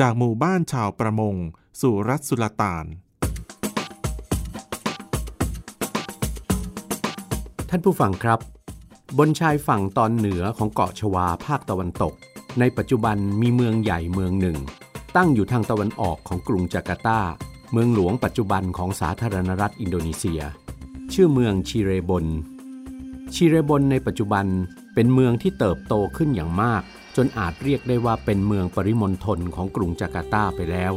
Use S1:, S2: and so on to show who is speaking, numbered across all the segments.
S1: จากหมู่บ้านชาวประมง สู่รัฐสุลต่าน
S2: ท่านผู้ฟังครับ บนชายฝั่งตอนเหนือของเกาะชวาภาคตะวันตก ในปัจจุบันมีเมืองใหญ่เมืองหนึ่ง ตั้งอยู่ทางตะวันออกของกรุงจาการ์ตา เมืองหลวงปัจจุบันของสาธารณรัฐอินโดนีเซีย ชื่อเมืองชิเรบนชิเรบนในปัจจุบันเป็นเมืองที่เติบโตขึ้นอย่างมาก จนอาจเรียกได้ว่าเป็นเมืองปริมณฑลของกรุงจาการ์ตาไปแล้ว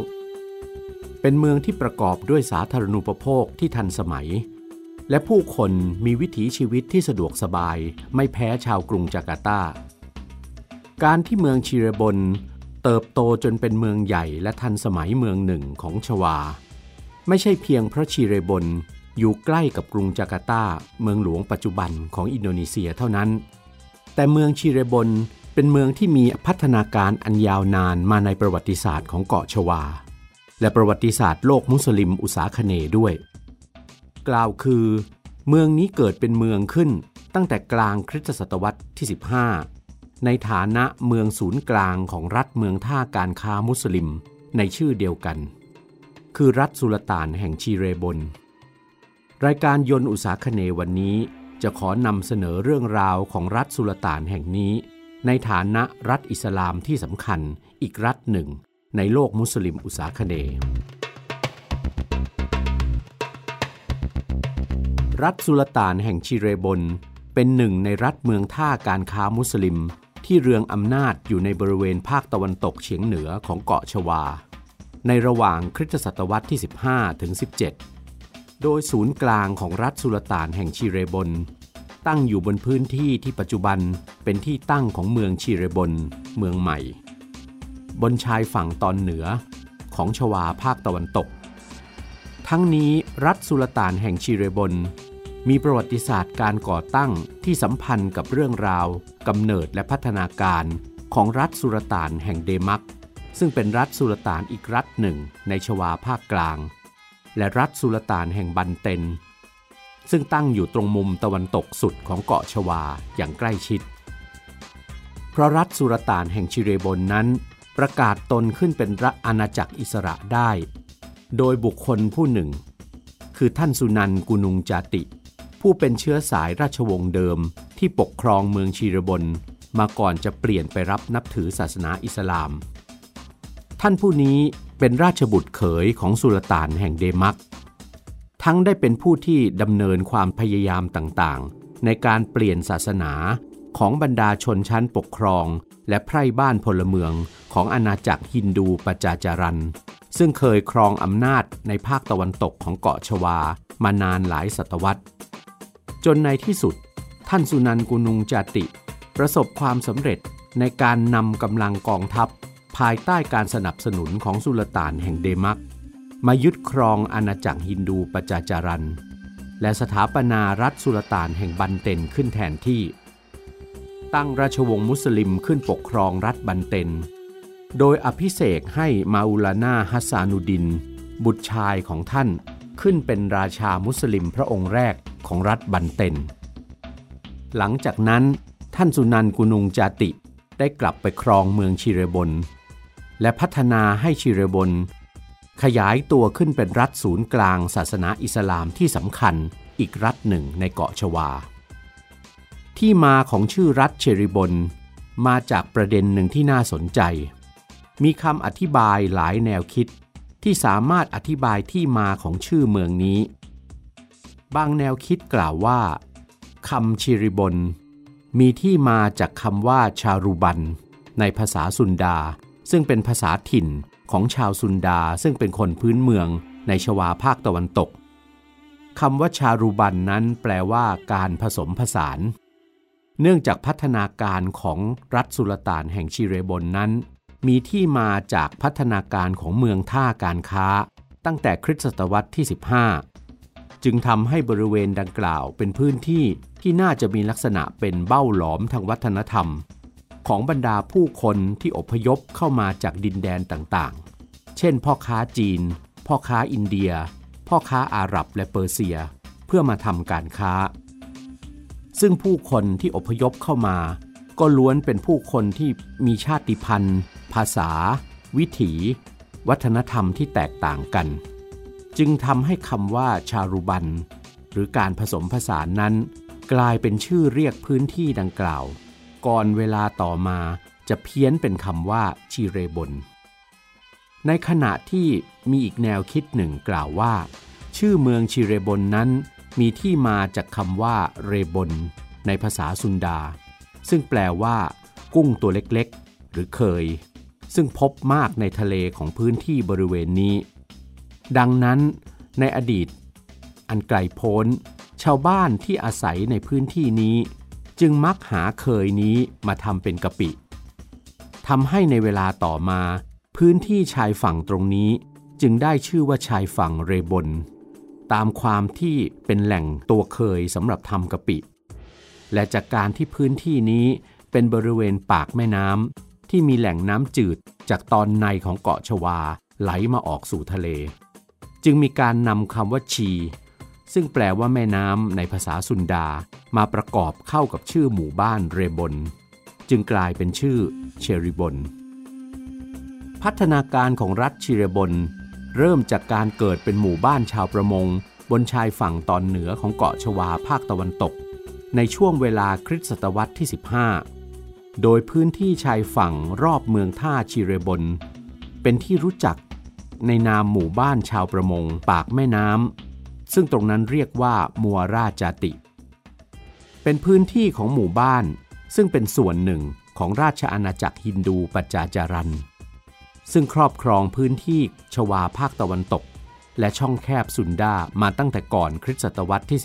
S2: เป็นเมืองที่ประกอบด้วยสาธารณูปโภคที่ทันสมัย และผู้คนมีวิถีชีวิตที่สะดวกสบายไม่แพ้ชาวกรุงจาการ์ตา การที่เมืองชิเรบนเติบโตจนเป็นเมืองใหญ่และทันสมัยเมืองหนึ่งของชวา ไม่ใช่เพียงเพราะชิเรบนอยู่ใกล้กับกรุงจาการ์ตา เมืองหลวงปัจจุบันของอินโดนีเซียเท่านั้น แต่เมืองชิเรบน เป็นเมืองที่มีพัฒนาการอันยาวนานมาในประวัติศาสตร์ของเกาะชวา และประวัติศาสตร์โลกมุสลิมอุษาคเนด้วย กล่าวคือ เมืองนี้เกิดเป็นเมืองขึ้นตั้งแต่กลางคริสตศตวรรษที่ 15 ในฐานะเมืองศูนย์กลางของรัฐเมืองท่าการค้ามุสลิมในชื่อเดียวกัน คือรัฐสุลต่านแห่งชีเรบน รายการยนต์อุษาคเนวันนี้จะขอนำเสนอเรื่องราวของรัฐสุลต่านแห่งนี้ ในฐานะรัฐอิสลามที่สำคัญอีกรัฐหนึ่ง ในโลกมุสลิมอุษาคเนรัฐสุลต่านแห่งชิเรบน เป็นหนึ่งในรัฐเมืองท่าการค้ามุสลิม ที่เรืองอำนาจอยู่ในบริเวณภาคตะวันตกเฉียงเหนือของเกาะชวา ในระหว่างคริสตศตวรรษที่ 15 ถึง 17 โดยศูนย์กลางของรัฐสุลต่านแห่งชิเรบน ตั้งอยู่บนพื้นที่ที่ปัจจุบันเป็นที่ตั้งของเมืองชิเรบน เมืองใหม่ บนชายฝั่งตอนเหนือของชวาภาคตะวันตก ทั้งนี้รัฐสุลต่านแห่งชิเรบน มีประวัติศาสตร์การก่อตั้งที่สัมพันธ์กับเรื่องราวกำเนิดและพัฒนาการของรัฐสุลต่านแห่งเดมัก ซึ่งเป็นรัฐสุลต่านอีกรัฐหนึ่งในชวาภาคกลาง และรัฐสุลต่านแห่งบันเตน ซึ่งตั้งอยู่ตรงมุมตะวันตกสุดของเกาะชวาอย่างใกล้ชิด เพราะรัฐสุลต่านแห่งชิเรบนนั้น ประกาศตนขึ้นเป็นรัฐอาณาจักรอิสระได้ โดยบุคคลผู้หนึ่ง คือท่านสุนันกุนุงจาติ ผู้เป็นเชื้อสายราชวงศ์เดิมที่ปกครองเมืองชีรบนมาก่อนจะเปลี่ยนไปรับนับถือศาสนาอิสลาม ท่านผู้นี้เป็นราชบุตรเขยของสุลต่านแห่งเดมัก ทั้งได้เป็นผู้ที่ดำเนินความพยายามต่างๆ ในการเปลี่ยนศาสนาของบรรดาชนชั้นปกครอง และไพร่บ้านพลเมืองของอาณาจักรฮินดูปจาจารัน ซึ่งเคยครองอำนาจในภาคตะวันตกของเกาะชวามานานหลายศตวรรษ จนในที่สุด ท่านสุนันกุนุงจาติ ประสบความสำเร็จในการนำกำลังกองทัพ ภายใต้การสนับสนุนของสุลต่านแห่งเดมัก มายึดครองอาณาจักรฮินดูปจาจารัน และสถาปนารัฐสุลต่านแห่งบันเตนขึ้นแทนที่ ตั้งราชวงศ์มุสลิมขึ้นปกครองรัฐบันเตน โดยอภิเษกให้มาอุลานาฮัสานุดิน บุตรชายของท่านขึ้นเป็นราชามุสลิมพระองค์แรกของรัฐบันเตน หลังจากนั้นท่านสุนันกุนุงจาติได้กลับไปครองเมืองชิเรบนและพัฒนาให้ชิเรบน ขยายตัวขึ้นเป็นรัฐศูนย์กลางศาสนาอิสลามที่สำคัญอีกรัฐหนึ่งในเกาะชวา ที่มาของชื่อรัฐเชริบนมาจากประเด็นหนึ่งที่น่าสนใจ มีคำอธิบายหลายแนวคิดที่สามารถอธิบายที่มาของชื่อเมืองนี้ บางแนวคิดกล่าวว่าคำชิริบนมีที่มาจากคำว่าชารูบัน ในภาษาสุนดา ซึ่งเป็นภาษาถิ่น ของชาวสุนดาซึ่งเป็นคนพื้นเมืองในชวาภาคตะวันตกคำว่าชารูบันนั้นแปลว่าการผสมผสาน เนื่องจากพัฒนาการของรัฐสุลต่านแห่งชิเรบนนั้น มีที่มาจากพัฒนาการของเมืองท่าการค้า ตั้งแต่คริสตศตวรรษที่ 15 จึงทำให้บริเวณดังกล่าวเป็นพื้นที่ที่น่าจะมีลักษณะเป็นเบ้าหลอมทางวัฒนธรรม ของบรรดาผู้คนที่อพยพเข้ามาจากดินแดนต่างๆ เช่น พ่อค้าจีน พ่อค้าอินเดีย พ่อค้าอาหรับและเปอร์เซีย เพื่อมาทำการค้า ซึ่งผู้คนที่อพยพเข้ามา ก็ล้วนเป็นผู้คนที่มีชาติพันธุ์ ภาษา วิถี วัฒนธรรมที่แตกต่างกัน จึงทำให้คำว่าชารุบัน หรือการผสมผสานนั้น กลายเป็นชื่อเรียกพื้นที่ดังกล่าว ก่อนเวลาต่อมาจะเพี้ยนเป็นคำว่าชีเรบน ในขณะที่มีอีกแนวคิดหนึ่งกล่าวว่า ชื่อเมืองชิเรบนนั้นมีที่มาจากคำว่าเรบนในภาษาซุนดา ซึ่งแปลว่า กุ้งตัวเล็กๆ หรือเคย ซึ่งพบมากในทะเลของพื้นที่บริเวณนี้ ดังนั้นในอดีต อันไกลโพ้น ชาวบ้านที่อาศัยในพื้นที่นี้ จึงมักหาเคยนี้มาทำเป็นกะปิทำให้ในเวลาต่อมา พื้นที่ชายฝั่งตรงนี้จึงได้ชื่อว่าชายฝั่งเรบน ตามความที่เป็นแหล่งตัวเคยสำหรับทำกะปิ และจากการที่พื้นที่นี้เป็นบริเวณปากแม่น้ำที่มีแหล่งน้ำจืดจากตอนในของเกาะชวาไหลมาออกสู่ทะเล จึงมีการนำคำว่าชี ซึ่งแปลว่าแม่น้ำในภาษาสุนดา มาประกอบเข้ากับชื่อหมู่บ้านเรบน จึงกลายเป็นชื่อเชริบน พัฒนาการของรัฐชิเรบน เริ่มจากการเกิดเป็นหมู่บ้านชาวประมง บนชายฝั่งตอนเหนือของเกาะชวาภาคตะวันตก ในช่วงเวลาคริสตศตวรรษที่ 15 โดยพื้นที่ชายฝั่งรอบเมืองท่าชิเรบน เป็นที่รู้จักในนามหมู่บ้านชาวประมง ปากแม่น้ำ ซึ่งตรงนั้นเรียกว่ามัวราจาติ เป็นพื้นที่ของหมู่บ้าน ซึ่งเป็นส่วนหนึ่งของราชอาณาจักรฮินดูปัจจาจารัน ซึ่งครอบครองพื้นที่ชวาภาคตะวันตก และช่องแคบสุนดามาตั้งแต่ก่อนคริสตศตวรรษที่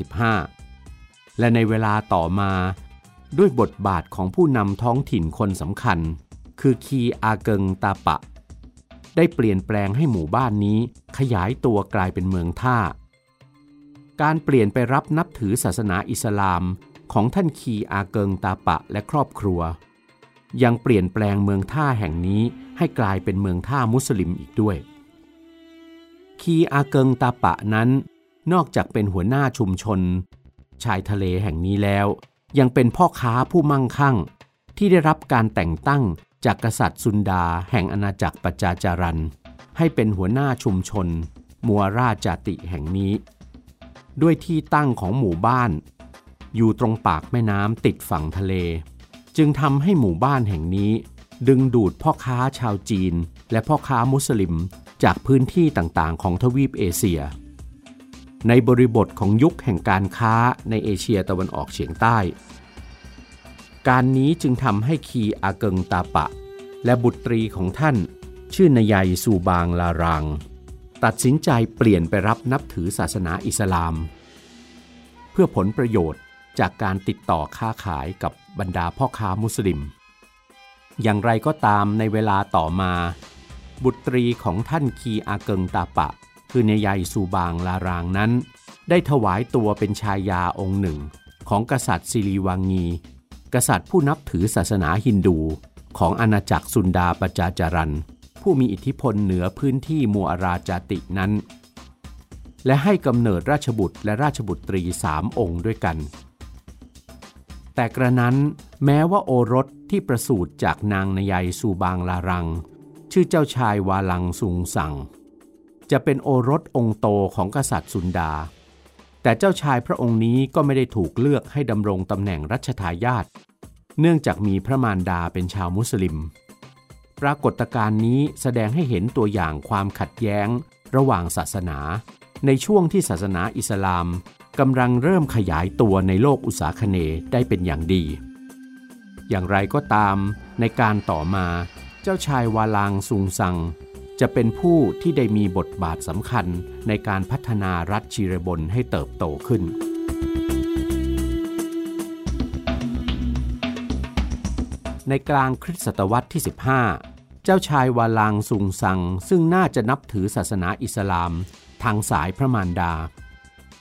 S2: 15 และในเวลาต่อมาด้วยบทบาทของผู้นำท้องถิ่นคนสำคัญ คือคีอาเกิงตาปะ ได้เปลี่ยนแปลงให้หมู่บ้านนี้ขยายตัวกลายเป็นเมืองท่า การเปลี่ยนไปรับนับถือศาสนาอิสลามของท่านคีอาเกิงตาปะและครอบครัว ยังเปลี่ยนแปลงเมืองท่าแห่งนี้ให้กลายเป็นเมืองท่ามุสลิมอีกด้วย คีอาเกิงตาปะนั้น นอกจากเป็นหัวหน้าชุมชน ชายทะเลแห่งนี้แล้ว ยังเป็นพ่อค้าผู้มั่งคั่ง ที่ได้รับการแต่งตั้งจากกษัตริย์ซุนดาแห่งอาณาจักรปัจจาจารัน ให้เป็นหัวหน้าชุมชน มัวราจาติแห่งนี้ ด้วยที่ตั้งของหมู่บ้าน อยู่ตรงปากแม่น้ำติดฝั่งทะเล จึงทำให้หมู่บ้านแห่งนี้ ดึงดูดพ่อค้าชาวจีน และพ่อค้ามุสลิมจากพื้นที่ต่างๆ ของทวีปเอเชีย ในบริบทของยุคแห่งการค้าในเอเชียตะวันออกเฉียงใต้ การนี้จึงทำให้คีอาเกิงตาปะ และบุตรีของท่าน ชื่อนายายซูบางลาราง ตัดสินใจเปลี่ยนไปรับนับถือศาสนาอิสลาม เพื่อผลประโยชน์จากการติดต่อค้าขายกับบรรดาพ่อค้ามุสลิม อย่างไรก็ตามในเวลาต่อมา บุตรีของท่านคีอาเกิงตาปะ คือเนยายซูบางลารางนั้น ได้ถวายตัวเป็นชายาองค์หนึ่ง ของกษัตริย์ซิริวังงี กษัตริย์ผู้นับถือศาสนาฮินดูของอาณาจักรสุนดาปจาจารัน ผู้มีอิทธิพลเหนือพื้นที่มัวอาราจาตินั้น และให้กำเนิดราชบุตรและราชบุตรีสามองค์ด้วยกัน แต่กระนั้นแม้ว่าโอรสที่ประสูติจากนางนายายซูบางลารัง ชื่อเจ้าชายวาลังซุงสัง จะเป็นโอรสองค์โตของกษัตริย์สุนดา แต่เจ้าชายพระองค์นี้ก็ไม่ได้ถูกเลือกให้ดำรงตำแหน่งรัชทายาทเนื่องจากมีพระมารดาเป็นชาวมุสลิม ปรากฏการณ์นี้แสดงให้เห็นตัวอย่างความขัดแย้ง ระหว่างศาสนา ในช่วงที่ศาสนาอิสลามกำลังเริ่มขยายตัวในโลกอุตสาคเนได้เป็นอย่างดี อย่างไรก็ตาม ในการต่อมา เจ้าชายวาลางซุงซัง จะเป็นผู้ที่ได้มีบทบาทสำคัญในการพัฒนารัฐชิเรบนให้เติบโตขึ้น ในกลางคริสตศตวรรษที่ 15 จ้าจ้าชายวาลางซุงซัง ซึ่งน่าจะนับถือศาสนาอิสลาม ทางสายพระมารดา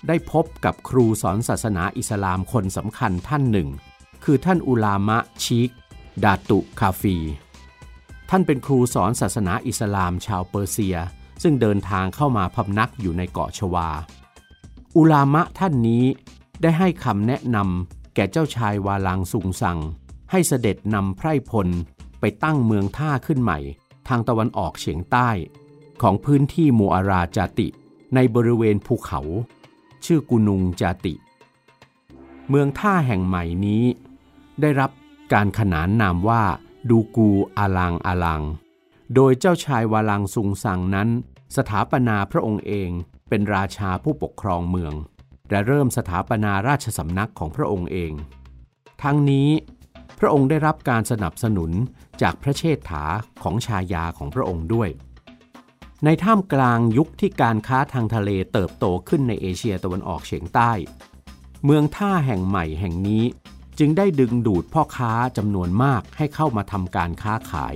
S2: ได้พบกับครูสอนศาสนาอิสลามคนสำคัญท่านหนึ่ง คือท่านอุลามะชีก ดาตุคาฟี ท่านเป็นครูสอนศาสนาอิสลามชาวเปอร์เซีย ซึ่งเดินทางเข้ามาพำนักอยู่ในเกาะชวา อุลามะท่านนี้ได้ให้คำแนะนำแก่เจ้าชายวาลางซุงซัง ให้เสด็จนำไพร่พล ไปตั้งเมืองท่าขึ้นใหม่ ทางตะวันออกเฉียงใต้ ของพื้นที่มูอาราจาติ ในบริเวณภูเขา ชื่อกุนุงจาติ เมืองท่าแห่งใหม่นี้ ได้รับการขนานนามว่าดูกูอาลังอาลัง โดยเจ้าชายวาลังซุงซังนั้น สถาปนาพระองค์เองเป็นราชาผู้ปกครองเมือง และเริ่มสถาปนาราชสำนักของพระองค์เอง ทั้งนี้ พระองค์ได้รับการสนับสนุนจากพระเชษฐาของชายาของพระองค์ด้วย ในท่ามกลางยุคที่การค้าทางทะเลเติบโตขึ้นในเอเชียตะวันออกเฉียงใต้ เมืองท่าแห่งใหม่แห่งนี้จึงได้ดึงดูดพ่อค้าจำนวนมากให้เข้ามาทำการค้าขาย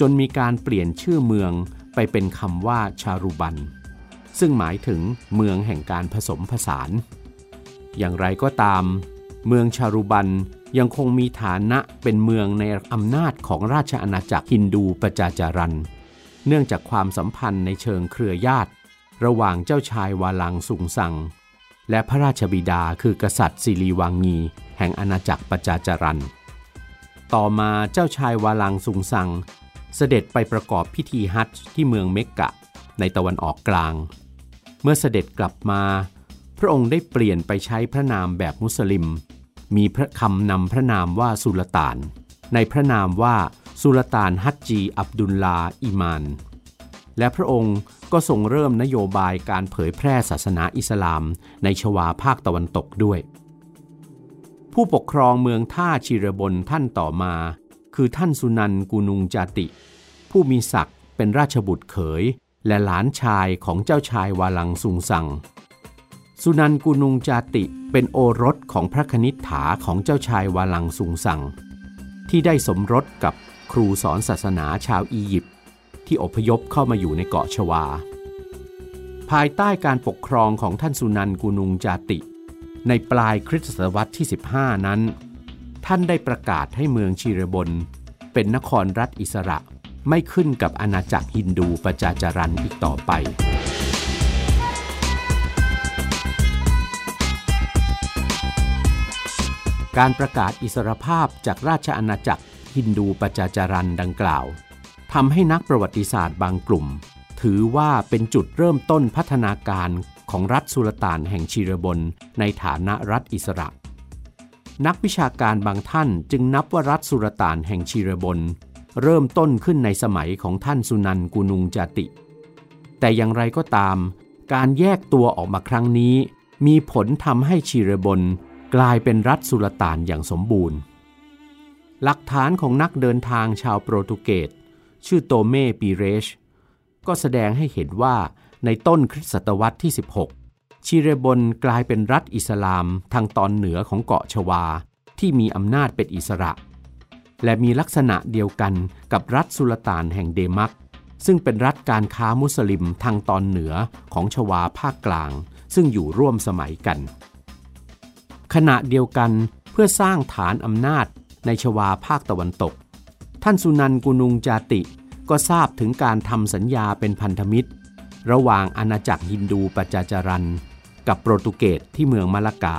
S2: จนมีการเปลี่ยนชื่อเมืองไปเป็นคำว่าชารุบัน ซึ่งหมายถึงเมืองแห่งการผสมผสาน อย่างไรก็ตาม เมืองชารุบัน ยังคงมีฐานะเป็นเมืองในอำนาจของราชอาณาจักรฮินดูปจาจารัน เนื่องจากความสัมพันธ์ในเชิงเครือญาติ ระหว่างเจ้าชายวาลังสุงสัง และพระราชบิดาคือกษัตริย์สิริวังงี แห่งอาณาจักรปจาจารัน ต่อมาเจ้าชายวาลังสุงสัง เสด็จไปประกอบพิธีฮัจญ์ที่เมืองเมกกะ ในตะวันออกกลาง เมื่อเสด็จกลับมา พระองค์ได้เปลี่ยนไปใช้พระนามแบบมุสลิม มีพระคำนำพระนามว่าสุลต่าน ในพระนามว่าสุลต่านฮัจจีอับดุลลาอิมาน และพระองค์ก็ทรงเริ่มนโยบายการเผยแพร่ศาสนาอิสลามในชวาภาคตะวันตกด้วย ผู้ปกครองเมืองท่าชิระบนท่านต่อมา คือท่านสุนันกุนุงจาติ ผู้มีศักดิ์เป็นราชบุตรเขย และหลานชายของเจ้าชายวาลังซุงสัง สุนันกุนุงจาติเป็นโอรสของพระคณิษฐาของเจ้าชายวาลังซุงสัง ที่ได้สมรสกับครูสอนศาสนาชาวอียิปต์ที่อพยพเข้ามาอยู่ในเกาะชวา ภายใต้การปกครองของท่านสุนันกุนุงจาติ ในปลายคริสตศตวรรษที่ 15 นั้น ท่านได้ประกาศให้เมืองชีรบน เป็นนครรัฐอิสระไม่ขึ้นกับอาณาจักรฮินดูประจาจารันอีกต่อไป การประกาศอิสรภาพจากราชอาณาจักรฮินดูประจาจารันดังกล่าวทำให้นักประวัติศาสตร์บางกลุ่ม ถือว่าเป็นจุดเริ่มต้นพัฒนาการของรัฐสุลต่านแห่งชีรบนในฐานะรัฐอิสระ นักวิชาการบางท่านจึงนับว่ารัฐสุลต่านแห่งชีรบนเริ่มต้นขึ้นในสมัยของท่านสุนันกุนุงจติ แต่อย่างไรก็ตาม การแยกตัวออกมาครั้งนี้ มีผลทำให้ชีรบน กลายเป็นรัฐสุลต่านอย่างสมบูรณ์ หลักฐานของนักเดินทางชาวโปรตุเกสชื่อโตเม่ปีเรช ก็แสดงให้เห็นว่าในต้นคริสตศตวรรษที่ 16 ชิเรบนกลายเป็นรัฐอิสลามทางตอนเหนือของเกาะชวาที่มีอำนาจเป็นอิสระ และมีลักษณะเดียวกันกับรัฐสุลต่านแห่งเดมัก ซึ่งเป็นรัฐการค้ามุสลิมทางตอนเหนือของชวาภาคกลาง ซึ่งอยู่ร่วมสมัยกัน ขณะเดียวกันเพื่อสร้างฐานอำนาจในชวาภาคตะวันตก ท่านสุนันกุนุงจาติก็ทราบถึงการทำสัญญาเป็นพันธมิตร ระหว่างอาณาจักรฮินดูปจาจารัน กับโปรตุเกสที่เมืองมะละกา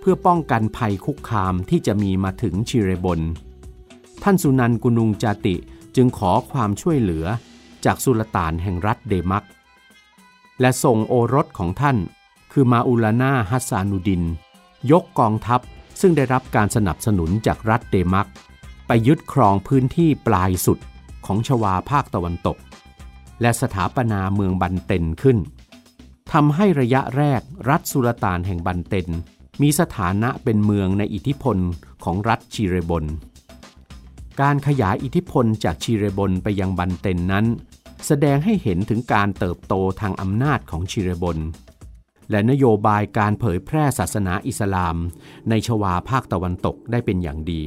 S2: เพื่อป้องกันภัยคุกคามที่จะมีมาถึงชิเรบน ท่านสุนันกุนุงจาติจึงขอความช่วยเหลือจากสุลต่านแห่งรัฐเดมัก และส่งโอรสของท่านคือมาอุลานาฮัสซานุดิน ยกกองทัพซึ่งได้รับการสนับสนุนจากรัฐเดมัก ไปยึดครองพื้นที่ปลายสุดของชวาภาคตะวันตก และสถาปนาเมืองบันเตนขึ้นทำให้ระยะแรกรัฐสุลต่านแห่งบันเตนมีสถานะเป็นเมืองในอิทธิพลของรัฐชีเรบน การขยายอิทธิพลจากชีเรบนไปยังบันเตนนั้น แสดงให้เห็นถึงการเติบโตทางอำนาจของชีเรบน และนโยบายการเผยแพร่ศาสนาอิสลาม ในชวาภาคตะวันตกได้เป็นอย่างดี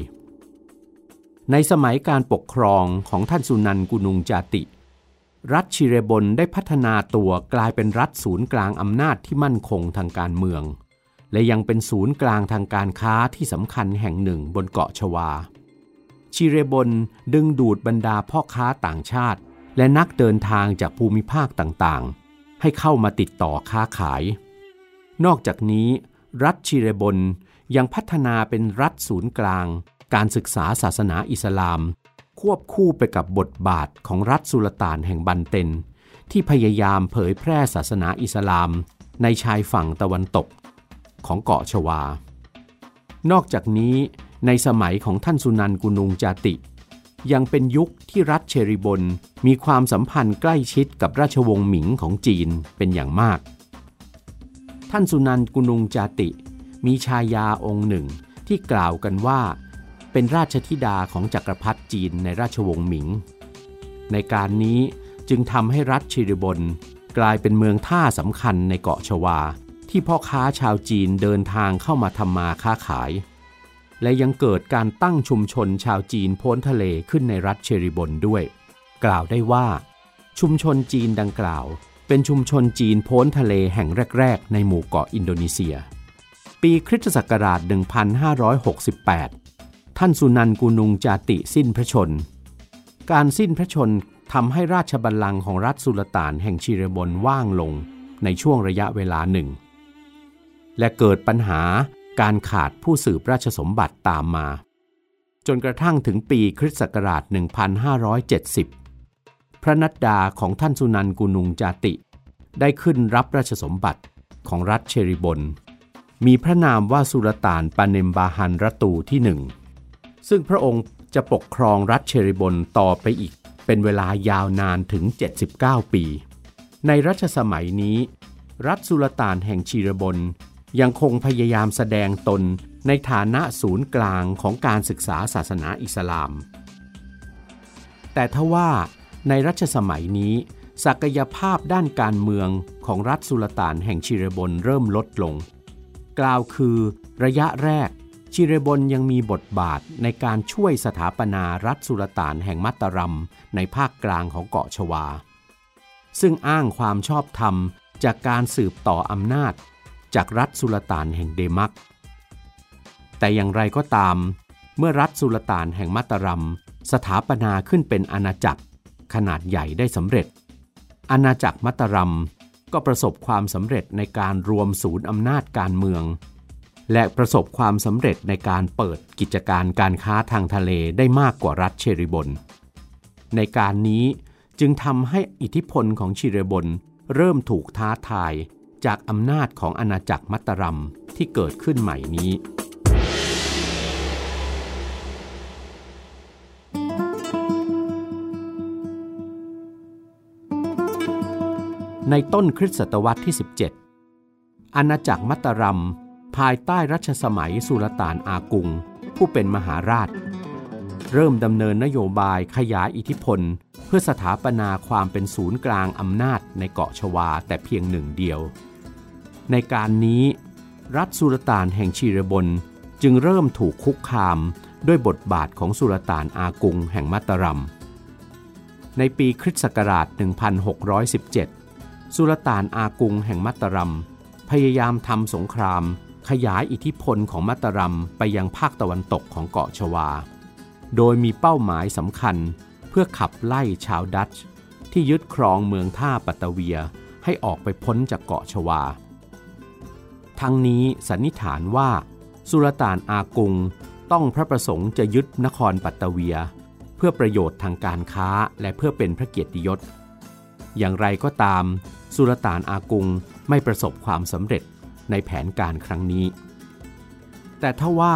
S2: ในสมัยการปกครองของท่านสุนันกุนุงจาติ รัฐชิเรบนได้พัฒนาตัวกลายเป็นรัฐศูนย์กลางอำนาจที่มั่นคงทางการเมือง และยังเป็นศูนย์กลางทางการค้าที่สำคัญแห่งหนึ่งบนเกาะชวา ชิเรบนดึงดูดบรรดาพ่อค้าต่างชาติ และนักเดินทางจากภูมิภาคต่างๆ ให้เข้ามาติดต่อค้าขาย นอกจากนี้ รัฐชิเรบนยังพัฒนาเป็นรัฐศูนย์กลาง การศึกษาศาสนาอิสลาม ควบคู่ไปกับบทบาทของรัฐสุลต่านแห่งบันเตนที่พยายามเผยแพร่ศาสนาอิสลาม ในชายฝั่งตะวันตกของเกาะชวา นอกจากนี้ในสมัยของท่านสุนันกุนุงจาติ ยังเป็นยุคที่รัฐเชริบนมีความสัมพันธ์ใกล้ชิดกับราชวงศ์หมิงของจีนเป็นอย่างมาก ท่านสุนันกุนุงจาติ มีชายาองค์หนึ่งที่กล่าวกันว่า เป็นราชธิดาของจักรพรรดิจีนในราชวงศ์หมิง ในการนี้จึงทำให้รัฐชิริบนกลายเป็นเมืองท่าสำคัญในเกาะชวา ที่พ่อค้าชาวจีนเดินทางเข้ามาทำมาค้าขาย และยังเกิดการตั้งชุมชนชาวจีนพ้นทะเลขึ้นในรัฐเชริบนด้วย กล่าวได้ว่า ชุมชนจีนดังกล่าว เป็นชุมชนจีนพ้นทะเลแห่งแรก ๆ ในหมู่เกาะอินโดนีเซีย ปีคริสตศักราช 1568 ท่านสุนันกุนุงจาติสิ้นพระชน การสิ้นพระชนทำให้ราชบัลลังก์ของรัฐสุลต่านแห่งชิเรบนว่างลงในช่วงระยะเวลาหนึ่ง และเกิดปัญหาการขาดผู้สืบราชสมบัติตามมา จนกระทั่งถึงปีคริสต์ศักราช 1570 พระนัดดาของท่านสุนันกุนุงจาติ ได้ขึ้นรับราชสมบัติของรัฐเชริบน มีพระนามว่าสุลต่านปาเนมบาฮันรตูที่หนึ่งซึ่งพระองค์จะปกครองรัฐเชริบนต่อไปอีก เป็นเวลายาวนานถึง 79 ปี ในรัชสมัยนี้ รัฐสุลต่านแห่งชีรบนยังคงพยายามแสดงตนในฐานะศูนย์กลางของการศึกษาศาสนาอิสลาม แต่ทว่า รัชสมัยนี้ ศักยภาพด้านการเมืองของรัฐสุลต่านแห่งชิเรบนเริ่มลดลง กล่าวคือระยะแรก ชิเรบนยังมีบทบาทในการช่วยสถาปนารัฐสุลต่านแห่งมัตตารัมในภาคกลางของเกาะชวา ซึ่งอ้างความชอบธรรมจากการสืบต่ออำนาจ จากรัฐสุลต่านแห่งเดมัก แต่อย่างไรก็ตาม เมื่อรัฐสุลต่านแห่งมัตตารัมสถาปนาขึ้นเป็นอาณาจักร ขนาดใหญ่ได้สำเร็จ อาณาจักรมัตตารัมก็ประสบความสำเร็จในการรวมศูนย์อำนาจการเมือง และประสบความสำเร็จในการเปิดกิจการการค้าทางทะเลได้มากกว่ารัฐเชริบน ในการนี้จึงทำให้อิทธิพลของชิเรบนเริ่มถูกท้าทายจากอำนาจของอาณาจักรมัตตรัมที่เกิดขึ้นใหม่นี้ ในต้นคริสตศตวรรษที่ 17 อาณาจักรมัตตรัม ภายใต้รัชสมัยสุลต่านอากุง ผู้เป็นมหาราช เริ่มดำเนินนโยบายขยายอิทธิพล เพื่อสถาปนาความเป็นศูนย์กลางอำนาจในเกาะชวาแต่เพียงหนึ่งเดียว ในการนี้ รัฐสุลต่านแห่งชีรบนจึงเริ่มถูกคุกคามด้วยบทบาทของสุลต่านอากุงแห่งมัตตรัม ในปีคริสต์ศักราช 1617 สุลต่านอากุงแห่งมัตตรัมพยายามทำสงคราม ขยายอิทธิพลของมัตตรัมไปยังภาคตะวันตกของเกาะชวา โดยมีเป้าหมายสำคัญเพื่อขับไล่ชาวดัตช์ที่ยึดครองเมืองท่าปัตเวียให้ออกไปพ้นจากเกาะชวา ทั้งนี้สันนิษฐานว่า สุลต่านอากุงต้องพระประสงค์จะยึดนครปัตเวีย เพื่อประโยชน์ทางการค้าและเพื่อเป็นพระเกียรติยศ อย่างไรก็ตาม สุลต่านอากุงไม่ประสบความสำเร็จในแผนการครั้งนี้ แต่ถ้าว่า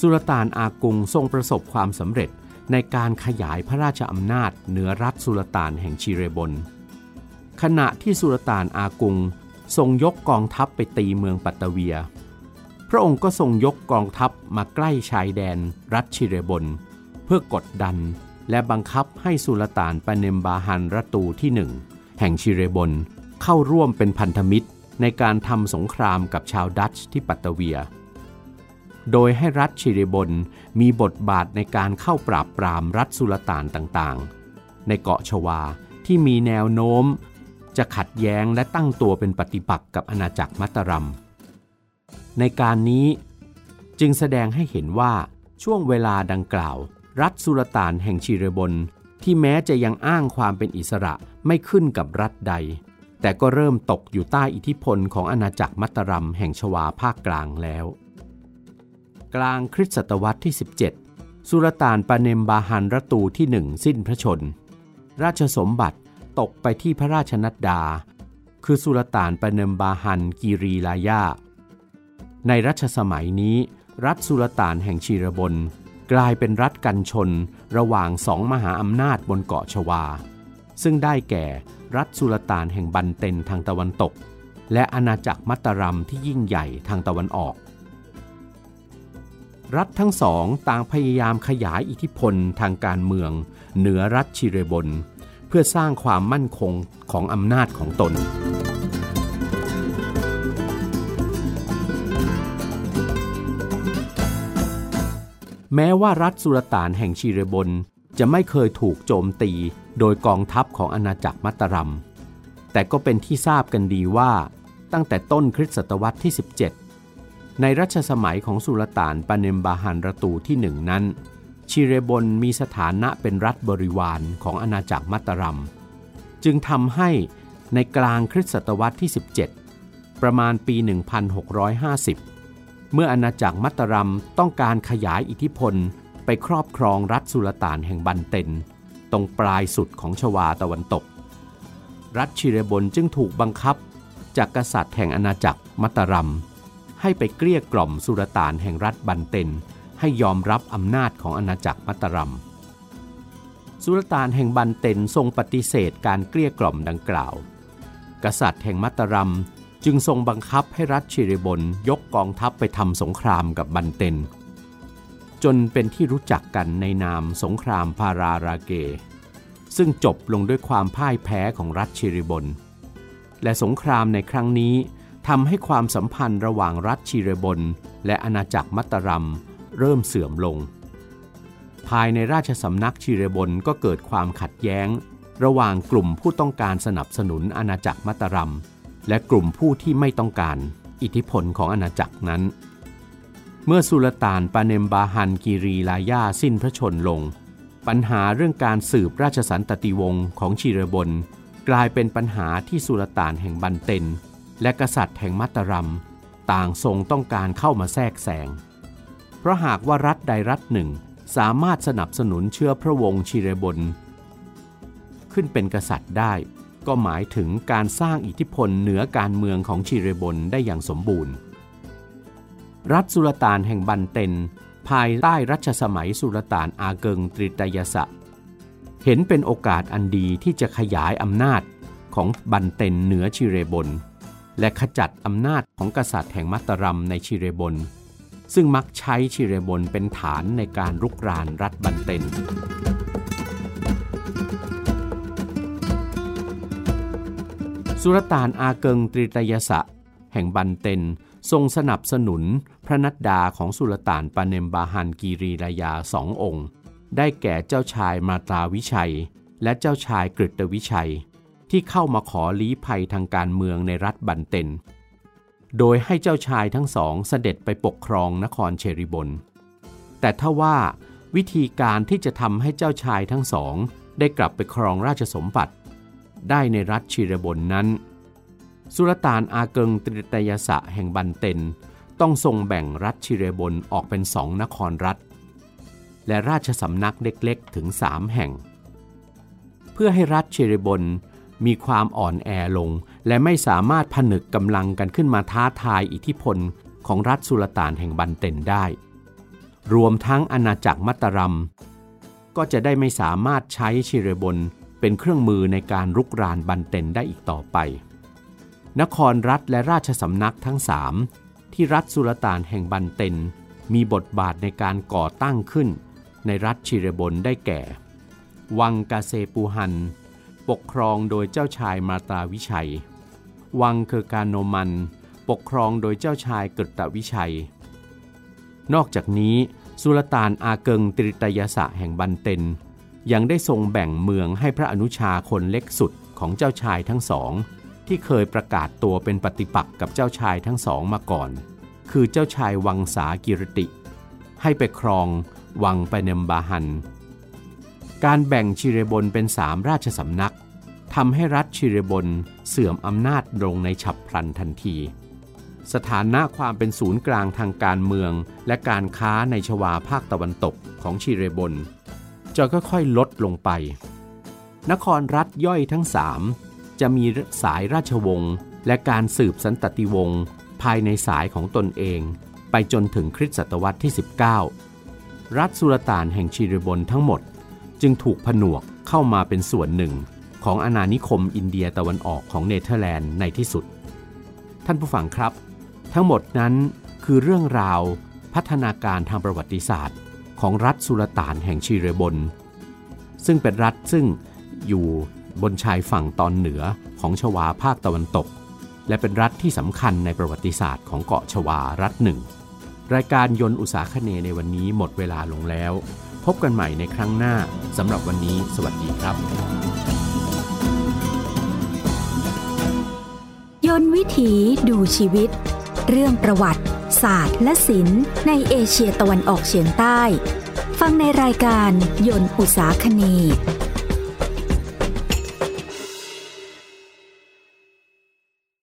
S2: สุลต่านอากุงทรงประสบความสำเร็จในการขยายพระราชอำนาจเหนือรัฐสุลต่านแห่งชิเรบน ขณะที่สุลต่านอากุงทรงยกกองทัพไปตีเมืองปัตตเวีย พระองค์ก็ทรงยกกองทัพมาใกล้ชายแดนรัฐชิเรบน เพื่อกดดัน และบังคับให้สุลต่านปาเนมบาฮันรัตูที่หนึ่งแห่งชิเรบนเข้าร่วมเป็นพันธมิตรในการทำสงครามกับชาวดัตช์ที่ปัตตเวีย โดยให้รัฐชิเรบนมีบทบาทในการเข้าปราบปรามรัฐสุลต่านต่างๆ ในเกาะชวาที่มีแนวโน้ม จะขัดแย้งและตั้งตัวเป็นปฏิปักษ์กับอาณาจักรมัตตารัม ในการนี้จึงแสดงให้เห็นว่าช่วงเวลาดังกล่าว รัฐสุลต่านแห่งชิเรบนที่แม้จะยังอ้างความเป็นอิสระไม่ขึ้นกับรัฐใด แต่ก็เริ่มตกอยู่ใต้อิทธิพลของอาณาจักรมัตตารัมแห่งชวาภาคกลางแล้ว กลางคริสตศตวรรษที่ 17 สุลต่านปาเนมบาฮันรัตูที่หนึ่งสิ้นพระชน ราชสมบัติตกไปที่พระราชนัดดา คือสุลต่านปาเนมบาฮันกีรีลายาในรัชสมัยนี้ รัฐสุลต่านแห่งชีรบน กลายเป็นรัฐกันชนระหว่างสองมหาอำนาจบนเกาะชวา ซึ่งได้แก่รัฐสุลต่านแห่งบันเตนทางตะวันตก และอาณาจักรมัตตารัมที่ยิ่งใหญ่ทางตะวันออก รัฐทั้งสองต่างพยายามขยายอิทธิพลทางการเมือง เหนือรัฐชิเรบน เพื่อสร้างความมั่นคงของอำนาจของตน แม้ว่ารัฐสุลต่านแห่งชีเรบนจะไม่เคยถูกโจมตีโดยกองทัพของอาณาจักรมัตตารัม แต่ก็เป็นที่ทราบกันดีว่าตั้งแต่ต้นคริสตศตวรรษที่ 17 ในรัชสมัยของสุลต่านปาเนมบาฮันรตูที่หนึ่งนั้นชีเรบนมีสถานะเป็นรัฐบริวารของอาณาจักรมัตตารัม จึงทำให้ในกลางคริสตศตวรรษที่ 17 ประมาณปี 1650 เมื่ออาณาจักรมัตตรัมต้องการขยายอิทธิพลไปครอบครองรัฐสุลต่านแห่งบันเตนตรงปลายสุดของชวาตะวันตก รัฐชิเรบนจึงถูกบังคับ จากกษัตริย์แห่งอาณาจักรมัตตรัม ให้ไปเกลี้ยกล่อมสุลต่านแห่งรัฐบันเตนให้ยอมรับอำนาจของอาณาจักรมัตตรัม สุลต่านแห่งบันเตนทรงปฏิเสธการเกลี้ยกล่อมดังกล่าว กษัตริย์แห่งมัตตรัม จึงทรงบังคับให้รัฐชิริบนยกกองทัพไปทำสงครามกับบันเตน จนเป็นที่รู้จักกันในนามสงครามพาราราเก ซึ่งจบลงด้วยความพ่ายแพ้ของรัฐชิริบน และสงครามในครั้งนี้ทำให้ความสัมพันธ์ระหว่างรัฐชิริบนและอาณาจักรมัตตรัมเริ่มเสื่อมลง ภายในราชสำนักชิเรบนก็เกิดความขัดแย้ง ระหว่างกลุ่มผู้ต้องการสนับสนุนอาณาจักรมัตตรัม และกลุ่มผู้ที่ไม่ต้องการอิทธิพลของอาณาจักรนั้น เมื่อสุลต่านปาเนมบาฮันกีรีลายาสิ้นพระชนลง ปัญหาเรื่องการสืบราชสันตติวงศ์ของชีรบนกลายเป็นปัญหาที่สุลต่านแห่งบันเตนและกษัตริย์แห่งมัตตารัมต่างทรงต้องการเข้ามาแทรกแซง เพราะหากว่ารัฐใดรัฐหนึ่งสามารถสนับสนุนเชื้อพระวงศ์ชีเรบนขึ้นเป็นกษัตริย์ได้ ก็หมายถึงการสร้างอิทธิพลเหนือการเมืองของชิเรบนได้อย่างสมบูรณ์ รัฐสุลต่านแห่งบันเตนภายใต้รัชสมัยสุลต่านอาเกิงตริตยสะ เห็นเป็นโอกาสอันดีที่จะขยายอำนาจของบันเตนเหนือชิเรบน และขจัดอำนาจของกษัตริย์แห่งมัตตรัมในชิเรบน ซึ่งมักใช้ชิเรบนเป็นฐานในการรุกรานรัฐบันเตน สุลต่านอาเกิงตริตยสะ แห่งบันเตนทรงสนับสนุนพระนัดดาของสุลต่านปาเนมบาฮันกีรีรายาสององค์ ได้แก่เจ้าชายมาตาวิชัย และเจ้าชายกฤตวิชัย ที่เข้ามาขอลี้ภัยทางการเมืองในรัฐบันเตนโดยให้เจ้าชายทั้งสองเสด็จไปปกครองนครเชริบน แต่ถ้าว่าวิธีการที่จะทำให้เจ้าชายทั้งสอง ได้กลับไปครองราชสมบัติ ได้ในรัฐชิรบนนั้น สุลต่านอาเกิงตริตยสะแห่งบันเตนต้องทรงแบ่งรัฐชิเรบนออกเป็นสองนครรัฐ และราชสำนักเล็กๆถึงสามแห่ง เพื่อให้รัฐชิเรบนมีความอ่อนแอลง และไม่สามารถผนึกกำลังกันขึ้นมาท้าทายอิทธิพลของรัฐสุลต่านแห่งบันเตนได้ รวมทั้งอาณาจักรมัตตรัมก็จะได้ไม่สามารถใช้ชิเรบน เป็นเครื่องมือในการรุกรานบันเตนได้อีกต่อไป นครรัฐและราชสำนักทั้งสามที่รัฐสุลต่านแห่งบันเตนมีบทบาทในการก่อตั้งขึ้น ในรัฐชิเรบนได้แก่ วังกาเซปูฮัน ปกครองโดยเจ้าชายมาตาวิชัย วังเคอร์กาโนมัน ปกครองโดยเจ้าชายกฤตวิชัย นอกจากนี้สุลต่านอาเกิงตริตยสะแห่งบันเตน ยังได้ทรงแบ่งเมืองให้พระอนุชาคนเล็กสุดของเจ้าชายทั้งสอง ที่เคยประกาศตัวเป็นปฏิปักษ์กับเจ้าชายทั้งสองมาก่อน คือเจ้าชายวังสากิรติ ให้ไปครองวังไปเนมบาฮัน การแบ่งชิเรบนเป็นสามราชสำนักทำให้รัฐชิเรบนเสื่อมอำนาจลงในฉับพลันทันที สถานะความเป็นศูนย์กลางทางการเมือง และการค้าในชวาภาคตะวันตกของชิเรบน จะค่อยๆลดลงไป นครรัฐย่อยทั้งสามจะมีสายราชวงศ์และการสืบสันตติวงศ์ภายในสายของตนเอง ไปจนถึงคริสตศตวรรษที่ 19 รัฐสุลต่านแห่งชิเรบนทั้งหมด จึงถูกผนวกเข้ามาเป็นส่วนหนึ่ง ของอาณานิคมอินเดียตะวันออกของเนเธอร์แลนด์ในที่สุด ท่านผู้ฟังครับ ทั้งหมดนั้นคือเรื่องราวพัฒนาการทางประวัติศาสตร์ ของรัฐสุลต่านแห่งชิเรบน ซึ่งเป็นรัฐซึ่งอยู่บนชายฝั่งตอนเหนือของชวาภาคตะวันตก และเป็นรัฐที่สำคัญในประวัติศาสตร์ของเกาะชวารัฐหนึ่ง รายการยนต์อุตสาคเนในวันนี้หมดเวลาลงแล้ว พบกันใหม่ในครั้งหน้าสำหรับวันนี้ สวัสดีครับ
S3: ยนต์วิถีดูชีวิต เรื่องประวัติ ศาสตร์ และศิลป์ในเอเชียตะวันออกเฉียงใต้ ฟังในรายการยนต์อุตสาคเน